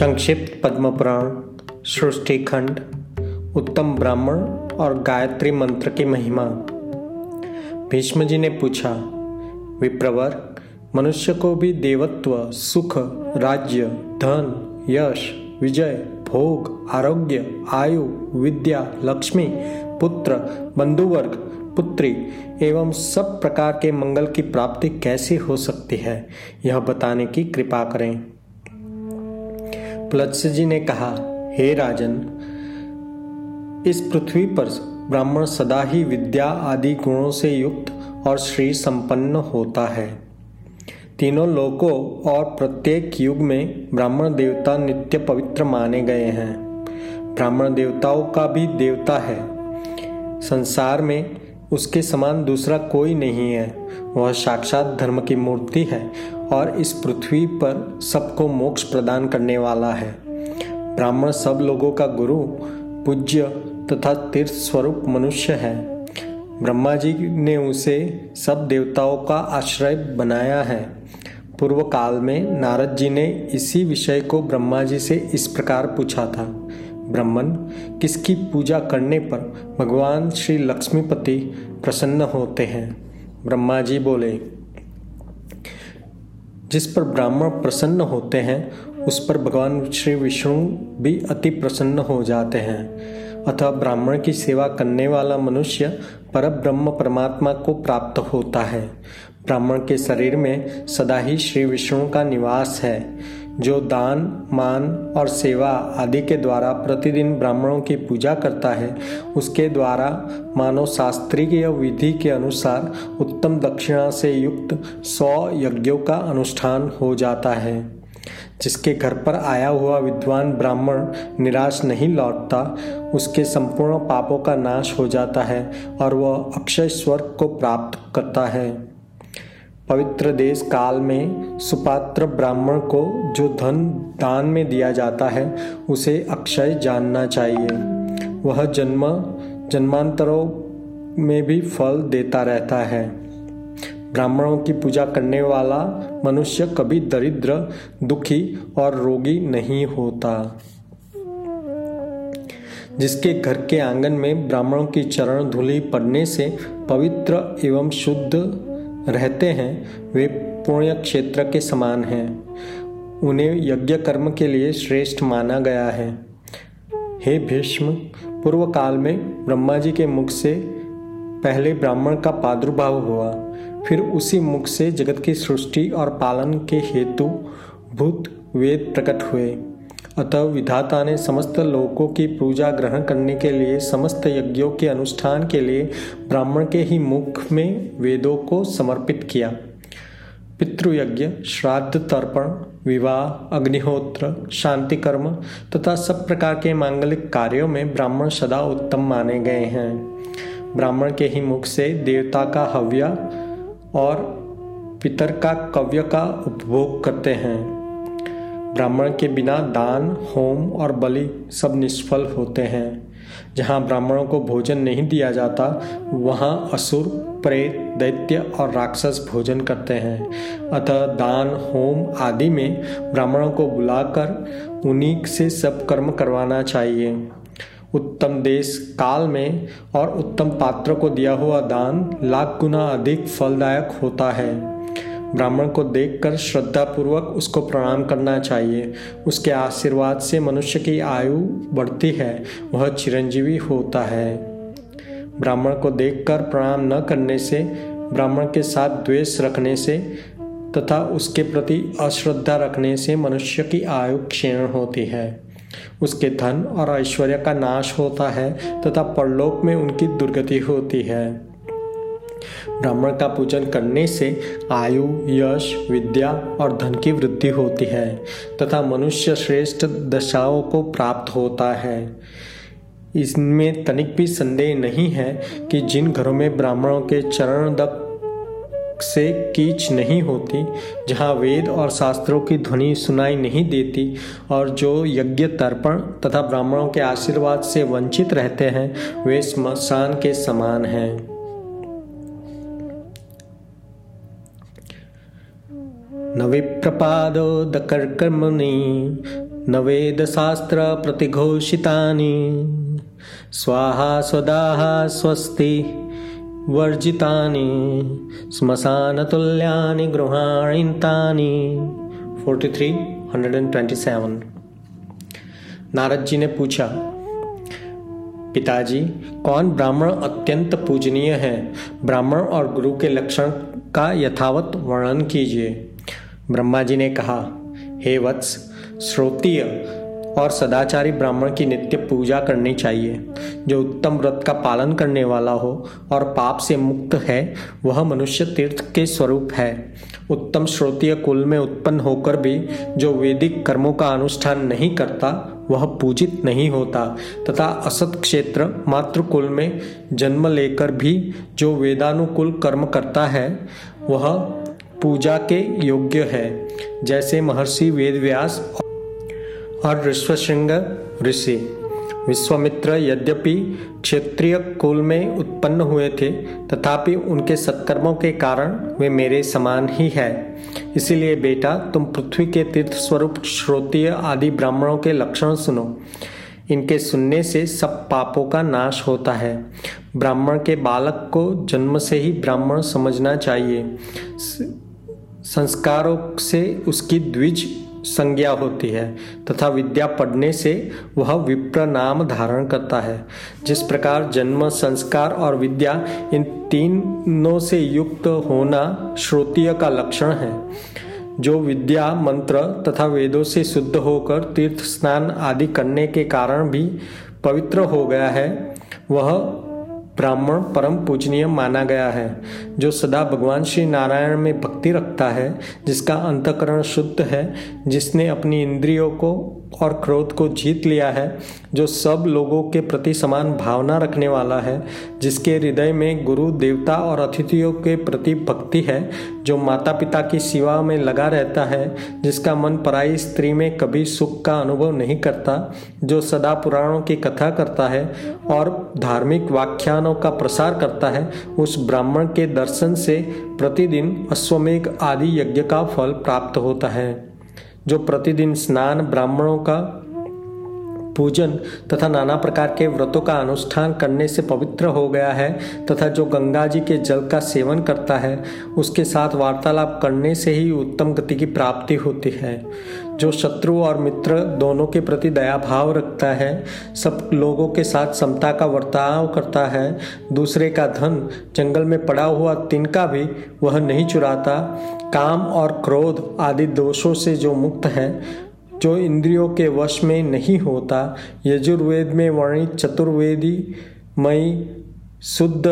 संक्षिप्त पद्म पुराण सृष्टि खंड, उत्तम ब्राह्मण और गायत्री मंत्र की महिमा। भीष्म जी ने पूछा, विप्रवर, मनुष्य को भी देवत्व, सुख, राज्य, धन, यश, विजय, भोग, आरोग्य, आयु, विद्या, लक्ष्मी, पुत्र, बंधुवर्ग, पुत्री एवं सब प्रकार के मंगल की प्राप्ति कैसे हो सकती है, यह बताने की कृपा करें। प्लत्स जी ने कहा, हे राजन, इस पृथ्वी पर ब्राह्मण सदा ही विद्या आदि गुणों से युक्त और श्री संपन्न होता है। तीनों लोकों और प्रत्येक युग में ब्राह्मण देवता नित्य पवित्र माने गए हैं। ब्राह्मण देवताओं का भी देवता है। संसार में उसके समान दूसरा कोई नहीं है। वह साक्षात धर्म की मूर्ति है और इस पृथ्वी पर सबको मोक्ष प्रदान करने वाला है। ब्राह्मण सब लोगों का गुरु, पूज्य तथा तीर्थ स्वरूप मनुष्य है। ब्रह्मा जी ने उसे सब देवताओं का आश्रय बनाया है। पूर्व काल में नारद जी ने इसी विषय को ब्रह्मा जी से इस प्रकार पूछा था। ब्राह्मण, किसकी पूजा करने पर भगवान श्री लक्ष्मीपति प्रसन्न होते हैं? ब्रह्मा जी बोले जिस पर ब्राह्मण प्रसन्न होते हैं, उस पर भगवान श्री विष्णु भी अति प्रसन्न हो जाते हैं। अतः ब्राह्मण की सेवा करने वाला मनुष्य पर ब्रह्म परमात्मा को प्राप्त होता है। ब्राह्मण के शरीर में सदा ही श्री विष्णु का निवास है। जो दान, मान और सेवा आदि के द्वारा प्रतिदिन ब्राह्मणों की पूजा करता है, उसके द्वारा मानव शास्त्रीय विधि के अनुसार उत्तम दक्षिणा से युक्त सौ यज्ञों का अनुष्ठान हो जाता है। जिसके घर पर आया हुआ विद्वान ब्राह्मण निराश नहीं लौटता, उसके संपूर्ण पापों का नाश हो जाता है और वह अक्षय स्वर्ग को प्राप्त करता है। पवित्र देश काल में सुपात्र ब्राह्मण को जो धन दान में दिया जाता है, उसे अक्षय जानना चाहिए। वह जन्म, जन्मांतरों में भी फल देता रहता है। ब्राह्मणों की पूजा करने वाला मनुष्य कभी दरिद्र, दुखी और रोगी नहीं होता। जिसके घर के आँगन में ब्राह्मणों की चरण धूलि पड़ने से पवित्र एवं शुद्ध रहते हैं, वे पुण्य क्षेत्र के समान हैं। उन्हें यज्ञ कर्म के लिए श्रेष्ठ माना गया है। हे भीष्म पूर्व काल में ब्रह्मा जी के मुख से पहले ब्राह्मण का प्रादुर्भाव हुआ, फिर उसी मुख से जगत की सृष्टि और पालन के हेतु भूत, वेद प्रकट हुए। अतः विधाता ने समस्त लोकों की पूजा ग्रहण करने के लिए, समस्त यज्ञों के अनुष्ठान के लिए ब्राह्मण के ही मुख में वेदों को समर्पित किया। पितृयज्ञ, श्राद्ध, तर्पण, विवाह, अग्निहोत्र शांति कर्म तथा सब प्रकार के मांगलिक कार्यों में ब्राह्मण सदा उत्तम माने गए हैं। ब्राह्मण के ही मुख से देवता का हव्य और पितर का कव्य का उपभोग करते हैं। ब्राह्मण के बिना दान, होम और बलि सब निष्फल होते हैं। जहाँ ब्राह्मणों को भोजन नहीं दिया जाता, वहाँ असुर, प्रेत, दैत्य और राक्षस भोजन करते हैं। अतः दान, होम आदि में ब्राह्मणों को बुलाकर उन्हीं से सब कर्म करवाना चाहिए। उत्तम देश काल में और उत्तम पात्र को दिया हुआ दान लाख गुना अधिक फलदायक होता है। ब्राह्मण को देखकर श्रद्धा पूर्वक उसको प्रणाम करना चाहिए। उसके आशीर्वाद से मनुष्य की आयु बढ़ती है, वह चिरंजीवी होता है। ब्राह्मण को देखकर प्रणाम न करने से, ब्राह्मण के साथ द्वेष रखने से तथा उसके प्रति अश्रद्धा रखने से मनुष्य की आयु क्षीण होती है। उसके धन और ऐश्वर्य का नाश होता है तथा परलोक में उनकी दुर्गति होती है। ब्राह्मण का पूजन करने से आयु, यश, विद्या और धन की वृद्धि होती है तथा मनुष्य श्रेष्ठ दशाओं को प्राप्त होता है। इसमें तनिक भी संदेह नहीं है कि जिन घरों में ब्राह्मणों के चरण दक से कीच नहीं होती, जहाँ वेद और शास्त्रों की ध्वनि सुनाई नहीं देती और जो यज्ञ तर्पण तथा ब्राह्मणों के आशीर्वाद से वंचित रहते हैं, वे स्मशान के समान हैं। न विप्रपादोदकर्कर्मणि न वेदशास्त्र प्रतिघोषितानि। स्वाहा स्वदाहा स्वस्ति वर्जितानि श्मशानतुल्यानि गृहाणितानि forty three hundred and twenty seven Narad ji ने पूछा, पिताजी, कौन ब्राह्मण अत्यंत पूजनीय है? ब्राह्मण और गुरु के लक्षण का यथावत वर्णन कीजिए। ब्रह्मा जी ने कहा, हे वत्स श्रोतीय और सदाचारी ब्राह्मण की नित्य पूजा करनी चाहिए। जो उत्तम व्रत का पालन करने वाला हो और पाप से मुक्त है, वह मनुष्य तीर्थ के स्वरूप है। उत्तम श्रोतीय कुल में उत्पन्न होकर भी जो वैदिक कर्मों का अनुष्ठान नहीं करता, वह पूजित नहीं होता। तथा असत क्षेत्र मातृ कुल में जन्म लेकर भी जो वेदानुकूल कर्म करता है, वह पूजा के योग्य है, जैसे महर्षि वेदव्यास और ऋष्वशृंग ऋषि। विश्वामित्र यद्यपि क्षेत्रीय कुल में उत्पन्न हुए थे, तथापि उनके सत्कर्मों के कारण वे मेरे समान ही है। इसीलिए बेटा, तुम पृथ्वी के तीर्थ स्वरूप श्रोतीय आदि ब्राह्मणों के लक्षण सुनो। इनके सुनने से सब पापों का नाश होता है। ब्राह्मण के बालक को जन्म से ही ब्राह्मण समझना चाहिए। संस्कारों से उसकी द्विज संज्ञा होती है, तथा विद्या पढ़ने से वह विप्र नाम धारण करता है। जिस प्रकार जन्म, संस्कार और विद्या इन तीनों से युक्त होना श्रोतीय का लक्षण है। जो विद्या, मंत्र तथा वेदों से शुद्ध होकर तीर्थ स्नान आदि करने के कारण भी पवित्र हो गया है, वह ब्राह्मण परम पूजनीय माना गया है, जो सदा भगवान श्री नारायण में भक्ति रखता है, जिसका अंतकरण शुद्ध है, जिसने अपनी इंद्रियों को और क्रोध को जीत लिया है, जो सब लोगों के प्रति समान भावना रखने वाला है, जिसके हृदय में गुरु, देवता और अतिथियों के प्रति भक्ति है, जो माता पिता की सेवा में लगा रहता है, जिसका मन पराई स्त्री में कभी सुख का अनुभव नहीं करता, जो सदा पुराणों की कथा करता है और धार्मिक व्याख्यानों का प्रसार करता है, उस ब्राह्मण के दर्शन से प्रतिदिन अश्वमेघ आदि यज्ञ का फल प्राप्त होता है। जो प्रतिदिन स्नान, ब्राह्मणों का पूजन तथा नाना प्रकार के व्रतों का अनुष्ठान करने से पवित्र हो गया है तथा जो गंगा जी के जल का सेवन करता है, उसके साथ वार्तालाप करने से ही उत्तम गति की प्राप्ति होती है। जो शत्रु और मित्र दोनों के प्रति दया भाव रखता है, सब लोगों के साथ समता का वर्ताव करता है, दूसरे का धन जंगल में पड़ा हुआ तिनका भी वह नहीं चुराता। काम और क्रोध आदि दोषों से जो मुक्त है, जो इंद्रियों के वश में नहीं होता, यजुर्वेद में वर्णित चतुर्वेदी, मई, शुद्ध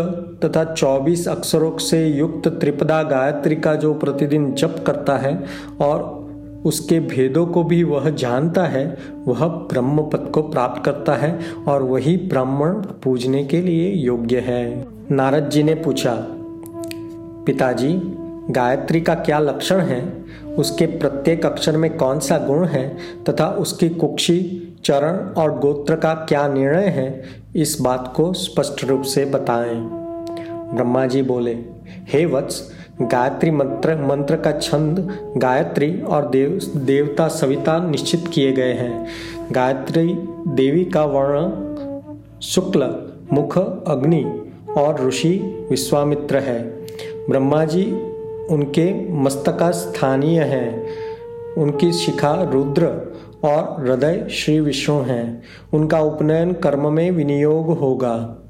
तथा 24 अक्षरों से युक्त त्रिपदा गायत्री का जो प्रतिदिन जप करता है और उसके भेदों को भी वह जानता है, वह ब्रह्म पद को प्राप्त करता है और वही ब्राह्मण पूजने के लिए योग्य है। नारद जी ने पूछा, पिताजी गायत्री का क्या लक्षण है? उसके प्रत्येक अक्षर में कौन सा गुण है? तथा उसकी कुक्षी, चरण और गोत्र का क्या निर्णय है? इस बात को स्पष्ट रूप से बताएँ। ब्रह्मा जी बोले, हे वत्स, गायत्री मंत्र मंत्र का छंद, गायत्री और देव, देवता सविता निश्चित किए गए हैं। गायत्री देवी का वर्ण शुक्ल, मुख अग्नि और ऋषि विश्वामित्र है। ब्रह्मा जी उनके मस्तका स्थानीय हैं। उनकी शिखा रुद्र और हृदय श्री विष्णु हैं। उनका उपनयन कर्म में विनियोग होगा।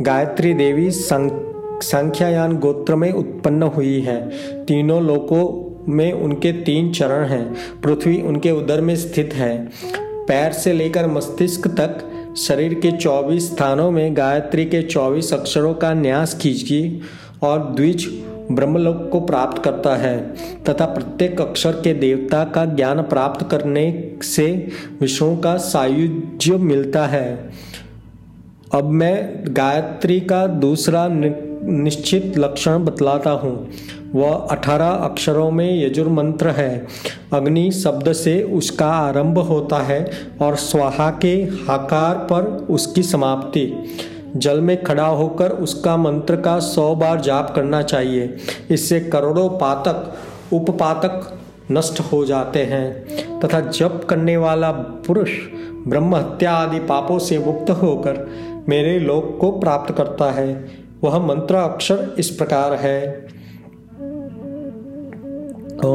गायत्री देवी संख्यायान गोत्र में उत्पन्न हुई है। तीनों लोकों में उनके तीन चरण हैं। पृथ्वी उनके उदर में स्थित है। पैर से लेकर मस्तिष्क तक, शरीर के 24 स्थानों में गायत्री के 24 अक्षरों का न्यास कीजिए। और द्विज ब्रह्मलोक को प्राप्त करता है तथा प्रत्येक अक्षर के देवता का ज्ञान प्राप्त करने से विष्णु का सायुज्य मिलता है। अब मैं गायत्री का दूसरा निश्चित लक्षण बतलाता हूँ। वह अठारह अक्षरों में यजुर्मंत्र है। अग्नि शब्द से उसका आरंभ होता है और स्वाहा के हाकार पर उसकी समाप्ति। जल में खड़ा होकर उसका मंत्र का सौ बार जाप करना चाहिए। इससे करोड़ों पातक, उपपातक नष्ट हो जाते हैं तथा जप करने वाला पुरुष ब्रह्म हत्या आदि पापों से मुक्त होकर मेरे लोक को प्राप्त करता है। वह मंत्र अक्षर इस प्रकार है। ॐ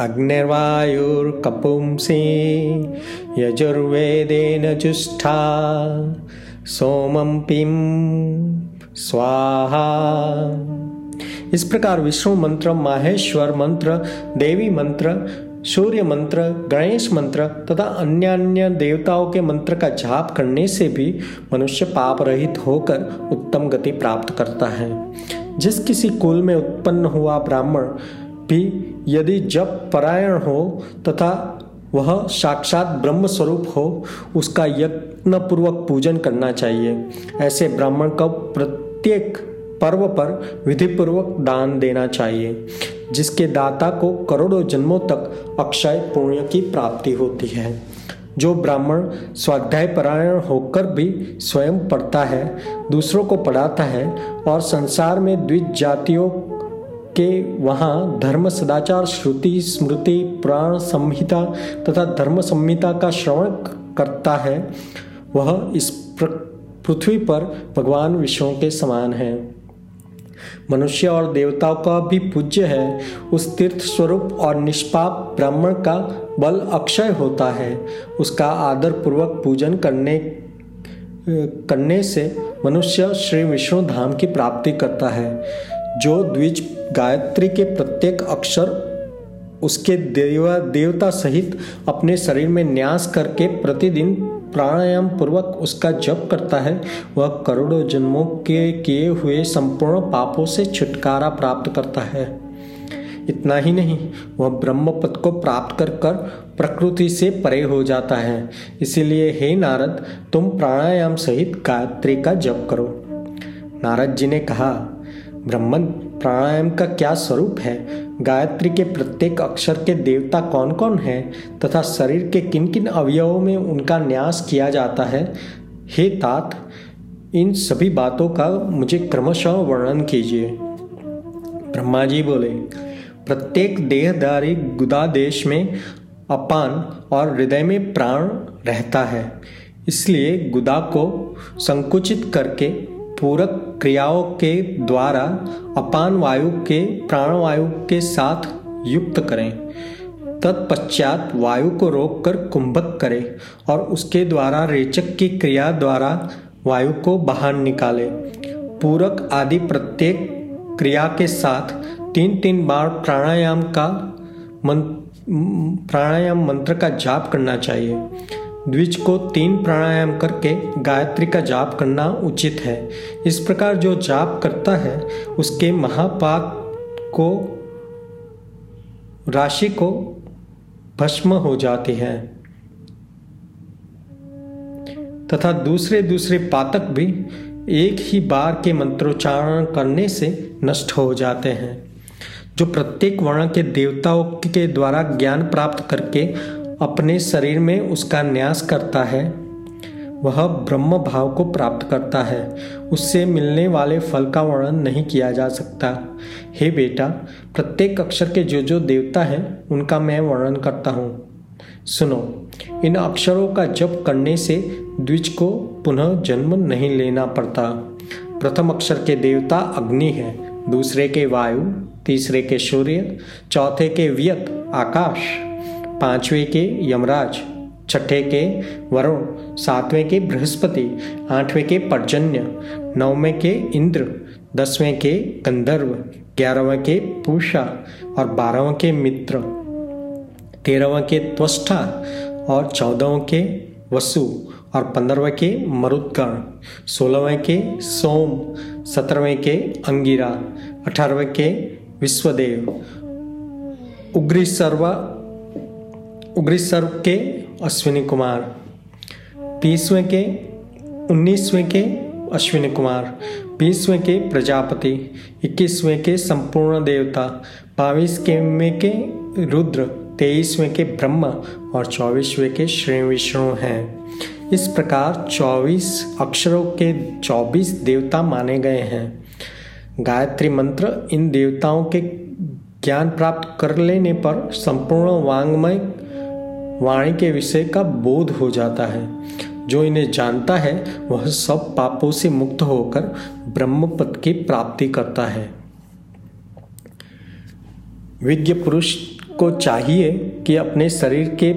अग्निर्वायुर्कपुंसि यजुर्वेदेन जुष्ठा सोमं पिम स्वाहा। इस प्रकार विष्णु मंत्र, माहेश्वर मंत्र, देवी मंत्र, सूर्य मंत्र, गणेश मंत्र तथा अन्य अन्य देवताओं के मंत्र का जाप करने से भी मनुष्य पाप रहित होकर उत्तम गति प्राप्त करता है। जिस किसी कुल में उत्पन्न हुआ ब्राह्मण भी यदि जब परायण हो तथा वह साक्षात ब्रह्म स्वरूप हो, उसका यत्न पूर्वक पूजन करना चाहिए। ऐसे ब्राह्मण को प्रत्येक पर्व पर विधिपूर्वक दान देना चाहिए, जिसके दाता को करोड़ों जन्मों तक अक्षय पुण्य की प्राप्ति होती है। जो ब्राह्मण स्वाध्याय परायण होकर भी स्वयं पढ़ता है, दूसरों को पढ़ाता है और संसार में द्विज जातियों के वहाँ धर्म, सदाचार, श्रुति, स्मृति, प्राण, संहिता तथा धर्म संहिता का श्रवण करता है वह इस पृथ्वी पर भगवान विष्णु के समान है। मनुष्य और देवताओं का भी पूज्य है। उस तीर्थ स्वरूप और निष्पाप ब्राह्मण का बल अक्षय होता है। उसका आदर पूर्वक पूजन करने करने से मनुष्य श्री विष्णु धाम की प्राप्ति करता है। जो द्विज गायत्री के प्रत्येक अक्षर उसके देवा, देवता सहित अपने शरीर में न्यास करके प्रतिदिन प्राणायाम पूर्वक उसका जप करता है, वह करोड़ों जन्मों के किए हुए संपूर्ण पापों से छुटकारा प्राप्त करता है। इतना ही नहीं, वह ब्रह्म पद को प्राप्त कर कर प्रकृति से परे हो जाता है। इसीलिए, हे नारद, तुम प्राणायाम सहित गायत्री का जप करो। नारद जी ने कहा ब्रह्मन, प्राणायाम का क्या स्वरूप है? गायत्री के प्रत्येक अक्षर के देवता कौन कौन हैं? तथा शरीर के किन किन अवयवों में उनका न्यास किया जाता है? हे तात, इन सभी बातों का मुझे क्रमशः वर्णन कीजिए। ब्रह्मा जी बोले, प्रत्येक देहधारी गुदा देश में अपान और हृदय में प्राण रहता है। इसलिए गुदा को संकुचित करके पूरक क्रियाओं के द्वारा अपान वायु के, प्राणवायु के साथ युक्त करें। तत्पश्चात वायु को रोककर कुंभक करें और उसके द्वारा रेचक की क्रिया द्वारा वायु को बाहर निकाले। पूरक आदि प्रत्येक क्रिया के साथ तीन तीन बार प्राणायाम का मंत्र प्राणायाम मंत्र का जाप करना चाहिए। द्विज को तीन प्राणायाम करके गायत्री का जाप करना उचित है। इस प्रकार जो जाप करता है, उसके महापात को, राशि को भस्म हो जाती है। तथा दूसरे दूसरे पातक भी एक ही बार के मंत्रोच्चारण करने से नष्ट हो जाते हैं। जो प्रत्येक वर्ण के देवताओं के द्वारा ज्ञान प्राप्त करके अपने शरीर में उसका न्यास करता है। वह ब्रह्म भाव को प्राप्त करता है। उससे मिलने वाले फल का वर्णन नहीं किया जा सकता। हे बेटा, प्रत्येक अक्षर के जो जो देवता हैं, उनका मैं वर्णन करता हूँ। सुनो, इन अक्षरों का जप करने से द्विज को पुनः जन्म नहीं लेना पड़ता। प्रथम अक्षर के देवता अग्नि है, दूसरे के वायु, तीसरे के सूर्य, चौथे के व्यत, आकाश। पाँचवें के यमराज, छठे के वरुण, सातवें के बृहस्पति, आठवें के पर्जन्य, नौवें के इंद्र, दसवें के गंधर्व, ग्यारहवें के पूषा और बारहवें के मित्र, तेरहवें के त्वष्टा और चौदहवें के वसु और पंद्रहवें के मरुदगण, सोलहवें के सोम, सत्रहवें के अंगिरा, अठारहवें के विश्वदेव। उग्री सर्वा उग्रीसर के, अश्विनी कुमार। तीसवें के, उन्नीसवें के, अश्विनी कुमार। बीसवें के, प्रजापति। इक्कीसवें के, संपूर्ण देवता। बाईसवें के, रुद्र। तेईसवें के, ब्रह्म। और चौबीसवें के, श्री विष्णु हैं। इस प्रकार चौबीस अक्षरों के चौबीस देवता माने गए हैं। गायत्री मंत्र इन देवताओं के ज्ञान प्राप्त कर लेने पर संपूर्ण वांग्मय वाणी के विषय का बोध हो जाता है। जो इन्हें जानता है, वह सब पापों से मुक्त होकर ब्रह्म पद की प्राप्ति करता है। विज्ञ पुरुष को चाहिए कि अपने शरीर के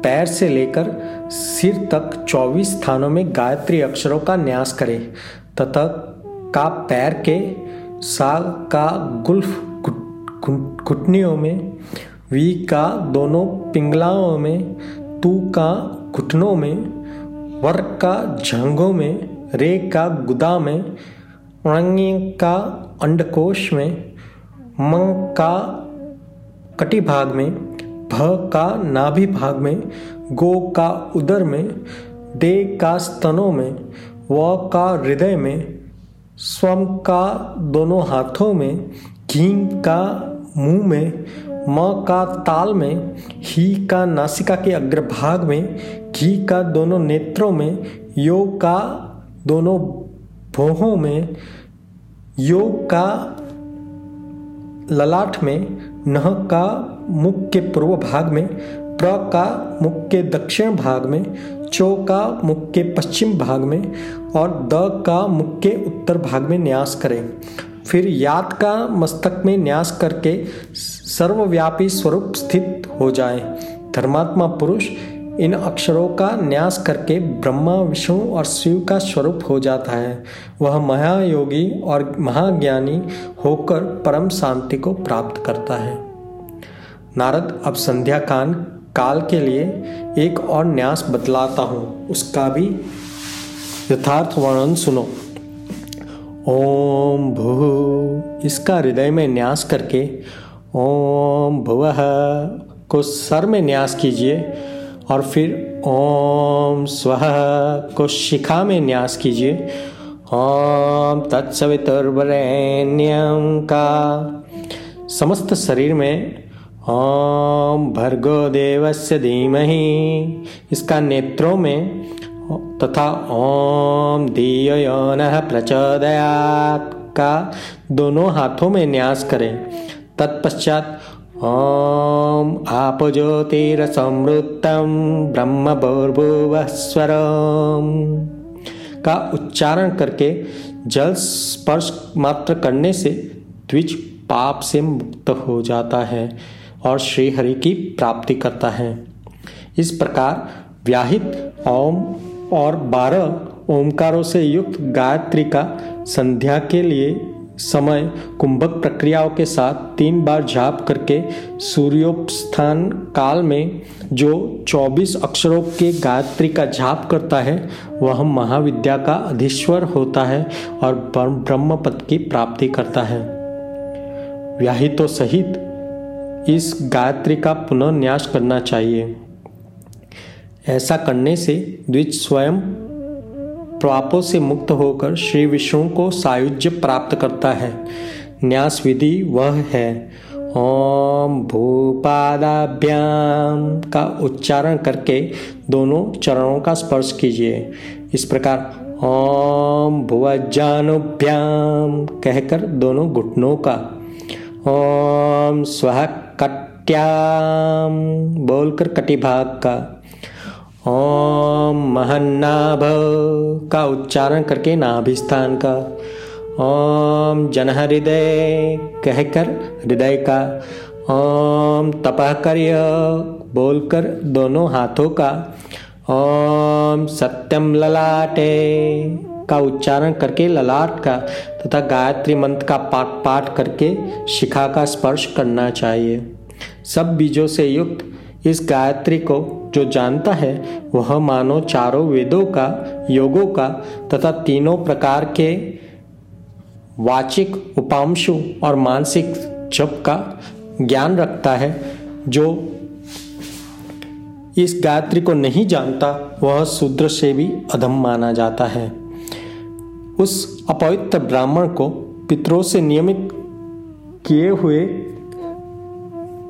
पैर से लेकर सिर तक 24 स्थानों में गायत्री अक्षरों का न्यास करे, तथा का पैर के सा का गुल्फ घुटनियों में वी का दोनों पिंगलाओं में, तू का घुटनों में, वर का झंगों में, रे का गुदा में का अंडकोश में, मंग का कटी भाग में, भ का नाभि भाग में, गो का उदर में दे का स्तनों में, व का हृदय में, स्वम का दोनों हाथों में, घी का मुँह में म का ताल में, ही का नासिका के अग्रभाग में, घी का दोनों नेत्रों में, यो का दोनों भोहों में योग का ललाट में, नह का मुख के पूर्व भाग में, प्र का मुख के दक्षिण भाग में, चो का मुख के पश्चिम भाग में और द का मुख के उत्तर भाग में न्यास करें। फिर याद का मस्तक में न्यास करके सर्वव्यापी स्वरूप स्थित हो जाए। धर्मात्मा पुरुष इन अक्षरों का न्यास करके ब्रह्मा, विष्णु और शिव का स्वरूप हो जाता है। वह महायोगी और महाज्ञानी होकर परम शांति को प्राप्त करता है। नारद, अब संध्या कान काल के लिए एक और न्यास बतलाता हूँ। उसका भी यथार्थ वर्णन सुनो। ओम भू। इसका हृदय में न्यास करके ओम भुव। को सर में न्यास कीजिए और फिर ओम स्व। को शिखा में न्यास कीजिए। ओम तत्सवितुर्वरेण्यम का। समस्त शरीर में ओम भर्गो देवस्य धीमहि। इसका नेत्रों में तथा ओम धीयो न प्रचोदयात का। दोनों हाथों में न्यास करें। तत्पश्चात ओम आप ज्योतिर ॐ आपज्योतिरसमृतं ब्रह्मभूर्भुवस्वरम। का उच्चारण करके जल स्पर्श मात्र करने से द्विज पाप से मुक्त हो जाता है और श्री हरि की प्राप्ति करता है। इस प्रकार व्याहित ओम और बारह ओमकारों से युक्त गायत्री का संध्या के लिए समय कुंभक प्रक्रियाओं के साथ तीन बार जाप करके सूर्योपस्थान काल में जो 24 अक्षरों के गायत्री का जाप करता है, वह महाविद्या का अधीश्वर होता है और ब्रह्म पद की प्राप्ति करता है। व्याहितों सहित इस गायत्री का पुनः न्यास करना चाहिए। ऐसा करने से द्विज स्वयं पापों से मुक्त होकर श्री विष्णु को सायुज्य प्राप्त करता है। न्यास विधि वह है। ओम भूपादाभ्याम का उच्चारण करके दोनों चरणों का स्पर्श कीजिए। इस प्रकार ओम भुवजानुभ्याम कहकर दोनों घुटनों का ओम स्व कट्याम बोलकर कटिभाग का ओम महन्नाभ का उच्चारण करके नाभिस्थान का। ओम जन हृदय कहकर हृदय का। ओम तपह कर्य बोलकर दोनों हाथों का। ओम सत्यम ललाटे का उच्चारण करके ललाट का। तथा गायत्री मंत्र का पाठ पाठ करके शिखा का स्पर्श करना चाहिए। सब बीजों से युक्त इस गायत्री को जो जानता है, वह मानो चारों वेदों का, योगों का तथा तीनों प्रकार के वाचिक, उपांशु और मानसिक जप का ज्ञान रखता है, जो इस गायत्री को नहीं जानता, वह शूद्र से भी अधम माना जाता है। उस अपवित्र ब्राह्मण को पितरों से नियमित किए हुए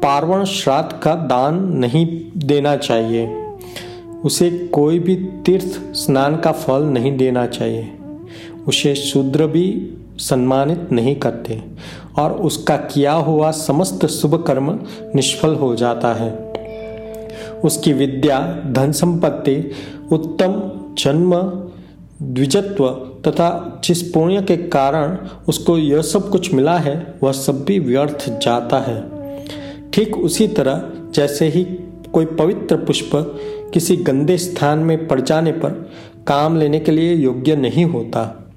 पार्वण श्राद्ध का दान नहीं देना चाहिए। उसे कोई भी तीर्थ स्नान का फल नहीं देना चाहिए। उसे शूद्र भी सम्मानित नहीं करते और उसका किया हुआ समस्त शुभ कर्म निष्फल हो जाता है। उसकी विद्या, धन संपत्ति, उत्तम जन्म, द्विजत्व तथा जिस पुण्य के कारण उसको यह सब कुछ मिला है, वह सब भी व्यर्थ जाता है। ठीक उसी तरह जैसे ही कोई पवित्र पुष्प किसी गंदे स्थान में पड़ जाने पर काम लेने के लिए योग्य नहीं होता।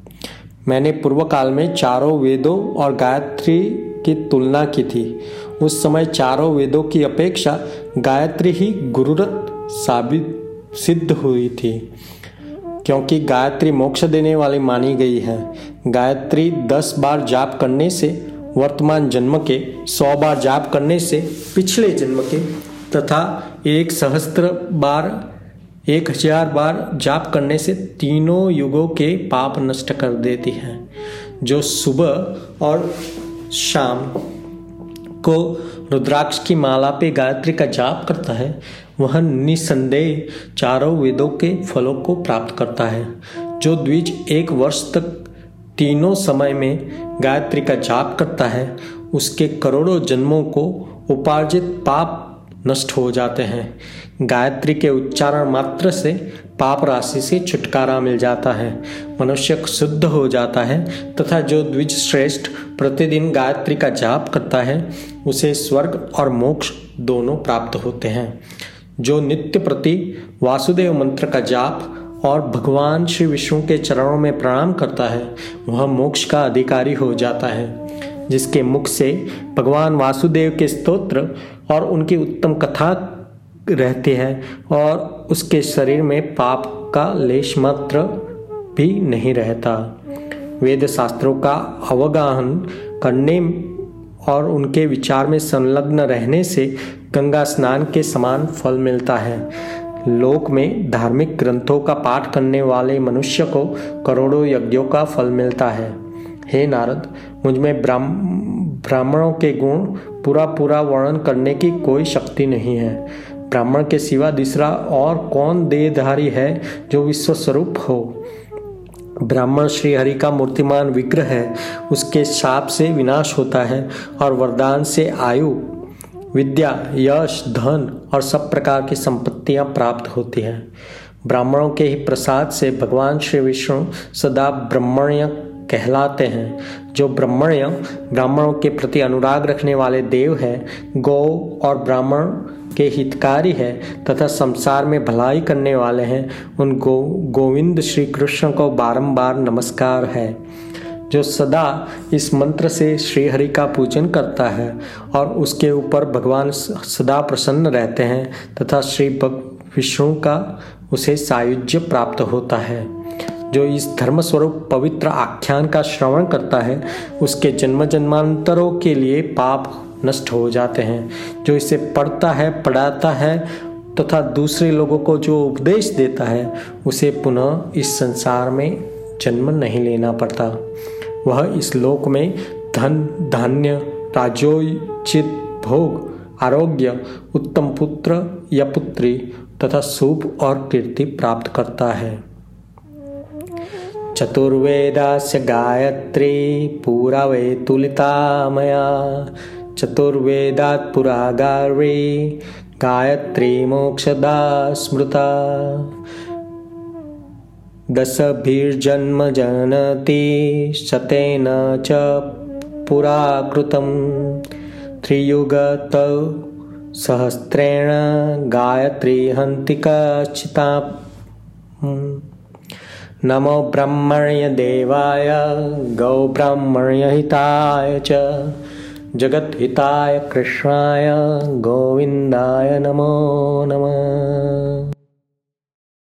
मैंने पूर्व काल में चारों वेदों और गायत्री की तुलना की थी। उस समय चारों वेदों की अपेक्षा गायत्री ही गुरुरत साबित सिद्ध हुई थी। क्योंकि गायत्री मोक्ष देने वाली मानी गई है। गायत्री दस बार जाप करने से वर्तमान जन्म के सौ बार जाप करने से पिछले जन्म के तथा एक सहस्त्र बार, एक हज़ार बार जाप करने से तीनों युगों के पाप नष्ट कर देती है, जो सुबह और शाम को रुद्राक्ष की माला पे गायत्री का जाप करता है, वह निसंदेह चारों वेदों के फलों को प्राप्त करता है, जो द्विज एक वर्ष तक तीनों समय में गायत्री का जाप करता है, उसके करोड़ों जन्मों को उपार्जित पाप नष्ट हो जाते हैं। गायत्री के उच्चारण मात्र से पाप राशि से छुटकारा मिल जाता है, मनुष्य शुद्ध हो जाता है, तथा जो द्विज श्रेष्ठ प्रतिदिन गायत्री का जाप करता है, उसे स्वर्ग और मोक्ष दोनों प्राप्त होते हैं। जो नित्य प्रति वासुदेव मंत्र का जाप और भगवान श्री विष्णु के चरणों में प्रणाम करता है, वह मोक्ष का अधिकारी हो जाता है, जिसके मुख से भगवान वासुदेव के स्तोत्र और उनकी उत्तम कथा रहती है और उसके शरीर में पाप का लेश मात्र भी नहीं रहता। वेद शास्त्रों का अवगाहन करने और उनके विचार में संलग्न रहने से गंगा स्नान के समान फल मिलता है। लोक में धार्मिक ग्रंथों का पाठ करने वाले मनुष्य को करोड़ों यज्ञों का फल मिलता है। हे नारद, मुझमें ब्राह्मणों के गुण पूरा पूरा वर्णन करने की कोई शक्ति नहीं है। ब्राह्मण के सिवा दूसरा और कौन देहधारी है जो विश्व स्वरूप हो? ब्राह्मण श्री हरि का मूर्तिमान विग्रह है, उसके शाप से विनाश होता है और वरदान से आयु विद्या, यश, धन और सब प्रकार की संपत्तियाँ प्राप्त होती हैं। ब्राह्मणों के ही प्रसाद से भगवान श्री विष्णु सदा ब्रह्मण्य कहलाते हैं। जो ब्रह्मण्य ब्राह्मणों के प्रति अनुराग रखने वाले देव हैं, गौ और ब्राह्मण के हितकारी है तथा संसार में भलाई करने वाले हैं, उन गो, गोविंद श्री कृष्ण को बारंबार नमस्कार है। जो सदा इस मंत्र से श्री हरि का पूजन करता है और उसके ऊपर भगवान सदा प्रसन्न रहते हैं तथा श्री विष्णु का उसे सायुज्य प्राप्त होता है। जो इस धर्म स्वरूप पवित्र आख्यान का श्रवण करता है, उसके जन्म जन्मांतरों के लिए पाप नष्ट हो जाते हैं। जो इसे पढ़ता है, पढ़ाता है तथा दूसरे लोगों को जो उपदेश देता है, उसे पुनः इस संसार में जन्म नहीं लेना पड़ता। वह इस लोक में धन, धान्य राजोचित भोग, आरोग्य, उत्तम पुत्र या पुत्री तथा शुभ और कीर्ति प्राप्त करता है। चतुर्वेदास्य गायत्री पूरा वे तुलिता मया चतुर्वेदात् पुरा गार्वी गायत्री मोक्षदा स्मृता दशभिर्जन्म जनति शतेन च पुरा कृतं त्रियुगतौ सहस्रेण गायत्री हन्ति कचिता नमो ब्रह्मण्य देवाय गौ ब्रह्मण्य हिताय च जगद्हिताय कृष्णाय गोविन्दाय नमो नमः